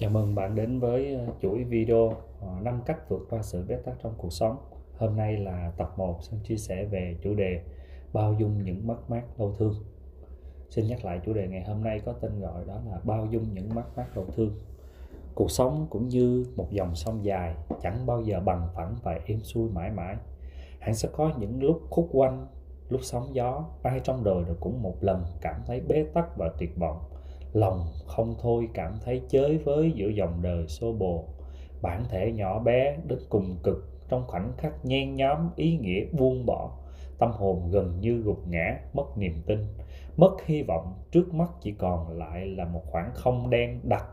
Chào mừng bạn đến với ờ, chuỗi video ờ, 5 cách vượt qua sự bế tắc trong cuộc sống. Hôm nay là tập 1 xin chia sẻ về chủ đề bao dung những mất mát đau thương. Xin nhắc lại chủ đề ngày hôm nay có tên gọi đó là bao dung những mất mát đau thương. Cuộc sống cũng như một dòng sông dài, chẳng bao giờ bằng phẳng và êm xuôi mãi mãi. Hẳn sẽ có những lúc khúc quanh, lúc sóng gió, ai trong đời đều cũng một lần cảm thấy bế tắc và tuyệt vọng lòng không thôi cảm thấy chới với giữa dòng đời xô bồ. Bản thể nhỏ bé đến cùng cực, trong khoảnh khắc nhen nhóm ý nghĩa buông bỏ, tâm hồn gần như gục ngã, mất niềm tin, mất hy vọng. Trước mắt chỉ còn lại là một khoảng không đen đặc,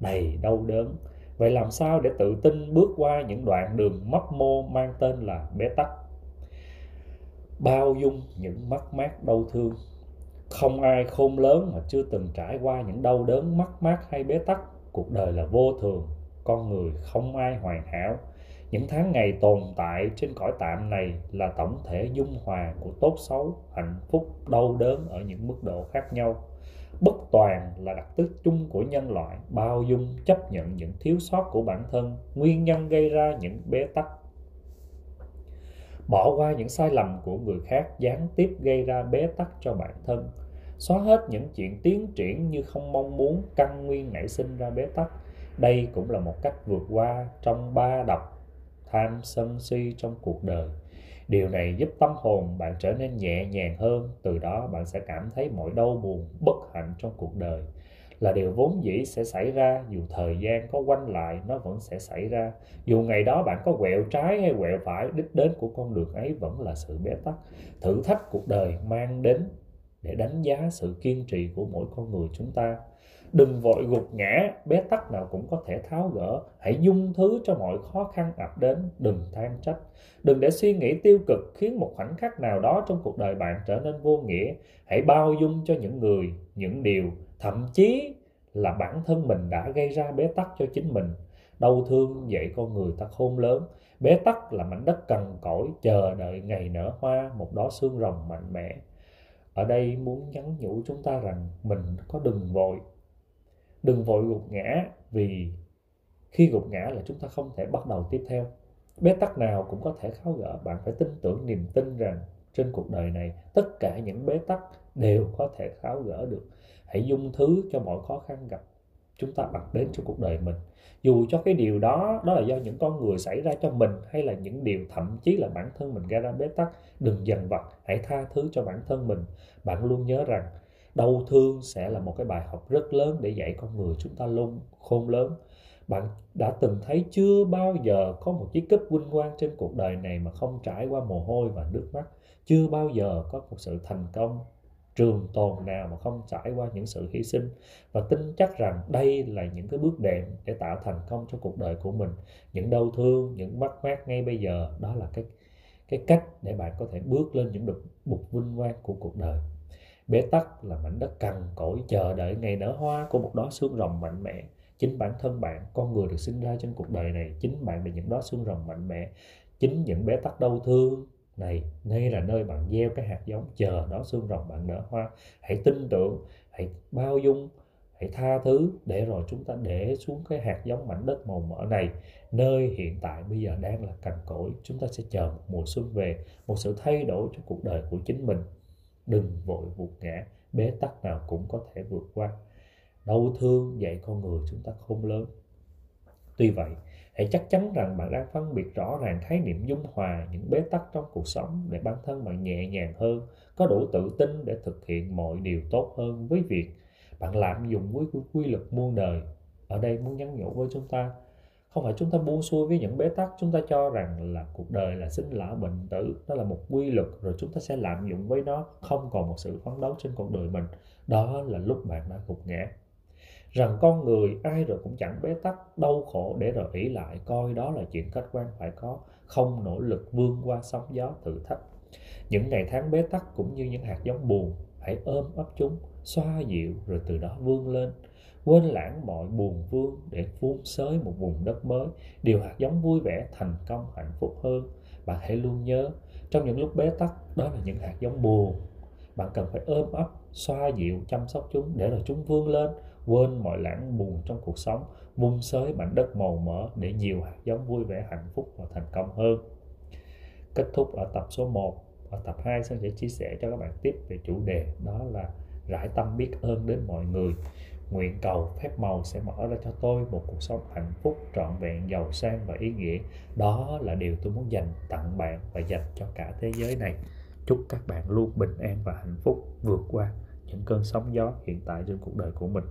đầy đau đớn. Vậy làm sao để tự tin bước qua những đoạn đường mấp mô mang tên là bế tắc? Bao dung những mất mát đau thương không ai khôn lớn mà chưa từng trải qua những đau đớn mất mát hay bế tắc. Cuộc đời là vô thường, con người không ai hoàn hảo. Những tháng ngày tồn tại trên cõi tạm này là tổng thể dung hòa của tốt xấu, hạnh phúc, đau đớn ở những mức độ khác nhau. Bất toàn là đặc tính chung của nhân loại, bao dung, chấp nhận những thiếu sót của bản thân, nguyên nhân gây ra những bế tắc. Bỏ qua những sai lầm của người khác, gián tiếp gây ra bế tắc cho bản thân xóa hết những chuyện tiến triển như không mong muốn căn nguyên nảy sinh ra bế tắc. Đây cũng là một cách vượt qua trong ba độc tham sân si trong cuộc đời. Điều này giúp tâm hồn bạn trở nên nhẹ nhàng hơn. Từ đó bạn sẽ cảm thấy mọi đau buồn, bất hạnh trong cuộc đời. Là điều vốn dĩ sẽ xảy ra, dù thời gian có quanh lại, nó vẫn sẽ xảy ra. Dù ngày đó bạn có quẹo trái hay quẹo phải, đích đến của con đường ấy vẫn là sự bế tắc. Thử thách cuộc đời mang đến để đánh giá sự kiên trì của mỗi con người chúng ta. Đừng vội gục ngã, bế tắc nào cũng có thể tháo gỡ. Hãy dung thứ cho mọi khó khăn ập đến, đừng than trách. Đừng để suy nghĩ tiêu cực khiến một khoảnh khắc nào đó trong cuộc đời bạn trở nên vô nghĩa. Hãy bao dung cho những người, những điều, thậm chí là bản thân mình đã gây ra bế tắc cho chính mình. Đau thương dạy con người ta khôn lớn. Bế tắc là mảnh đất cằn cỗi chờ đợi ngày nở hoa, một đó xương rồng mạnh mẽ ở đây muốn nhắn nhủ chúng ta rằng mình có đừng vội. Đừng vội gục ngã vì khi gục ngã là chúng ta không thể bắt đầu tiếp theo. Bế tắc nào cũng có thể tháo gỡ. Bạn phải tin tưởng niềm tin rằng trên cuộc đời này tất cả những bế tắc đều có thể tháo gỡ được. Hãy dung thứ cho mọi khó khăn gặp chúng ta đặt đến trong cuộc đời mình. Dù cho cái điều đó đó là do những con người xảy ra cho mình hay là những điều thậm chí là bản thân mình gây ra bế tắc, đừng dần vặt, hãy tha thứ cho bản thân mình. Bạn luôn nhớ rằng, đau thương sẽ là một cái bài học rất lớn để dạy con người chúng ta luôn khôn lớn. Bạn đã từng thấy chưa bao giờ có một chiếc cúp vinh quang trên cuộc đời này mà không trải qua mồ hôi và nước mắt? Chưa bao giờ có một sự thành công trường tồn nào mà không trải qua những sự hy sinh và tin chắc rằng đây là những cái bước đệm để tạo thành công cho cuộc đời của mình. Những đau thương, những mất mát ngay bây giờ, đó là cái cái cách để bạn có thể bước lên những bậc bục vinh quang của cuộc đời. Bế tắc là mảnh đất cằn cỗi chờ đợi ngày nở hoa của một đó xương rồng mạnh mẽ. Chính bản thân bạn, con người được sinh ra trên cuộc đời này, chính bạn là những đó xương rồng mạnh mẽ, chính những bế tắc đau thương này đây là nơi bạn gieo cái hạt giống, chờ nó xương rồng bạn nở hoa, hãy tin tưởng, hãy bao dung, hãy tha thứ để rồi chúng ta để xuống cái hạt giống mảnh đất màu mỡ này. Nơi hiện tại bây giờ đang là cằn cỗi, chúng ta sẽ chờ một mùa xuân về, một sự thay đổi trong cuộc đời của chính mình. Đừng vội vụt ngã, bế tắc nào cũng có thể vượt qua. Đau thương dạy con người chúng ta không lớn tuy vậy, hãy chắc chắn rằng bạn đang phân biệt rõ ràng khái niệm dung hòa, những bế tắc trong cuộc sống để bản thân bạn nhẹ nhàng hơn, có đủ tự tin để thực hiện mọi điều tốt hơn với việc bạn lạm dụng với quy luật muôn đời. Ở đây muốn nhắn nhủ với chúng ta, không phải chúng ta buông xuôi với những bế tắc, chúng ta cho rằng là cuộc đời là sinh lão bệnh tử, nó là một quy luật rồi chúng ta sẽ lạm dụng với nó, không còn một sự phấn đấu trên cuộc đời mình. Đó là lúc bạn đã gục ngã rằng con người ai rồi cũng chẳng bế tắc, đau khổ để rồi ỷ lại, coi đó là chuyện khách quan phải có, không nỗ lực vươn qua sóng gió thử thách. Những ngày tháng bế tắc cũng như những hạt giống buồn, hãy ôm ấp chúng, xoa dịu rồi từ đó vươn lên. Quên lãng mọi buồn vương để vun sới một vùng đất mới, điều hạt giống vui vẻ, thành công, hạnh phúc hơn. Bạn hãy luôn nhớ, trong những lúc bế tắc, đó là những hạt giống buồn. Bạn cần phải ôm ấp xoa dịu, chăm sóc chúng, để rồi chúng vươn lên, quên mọi lãng buồn trong cuộc sống vung xới mảnh đất màu mỡ để nhiều hạt giống vui vẻ, hạnh phúc và thành công hơn. Kết thúc ở tập số 1 ở tập 2 Sơn sẽ chia sẻ cho các bạn tiếp về chủ đề, đó là rải tâm biết ơn đến mọi người. Nguyện cầu phép màu sẽ mở ra cho tôi một cuộc sống hạnh phúc, trọn vẹn, giàu sang và ý nghĩa. Đó là điều tôi muốn dành tặng bạn và dành cho cả thế giới này chúc các bạn luôn bình an và hạnh phúc vượt qua những cơn sóng gió hiện tại trên cuộc đời của mình.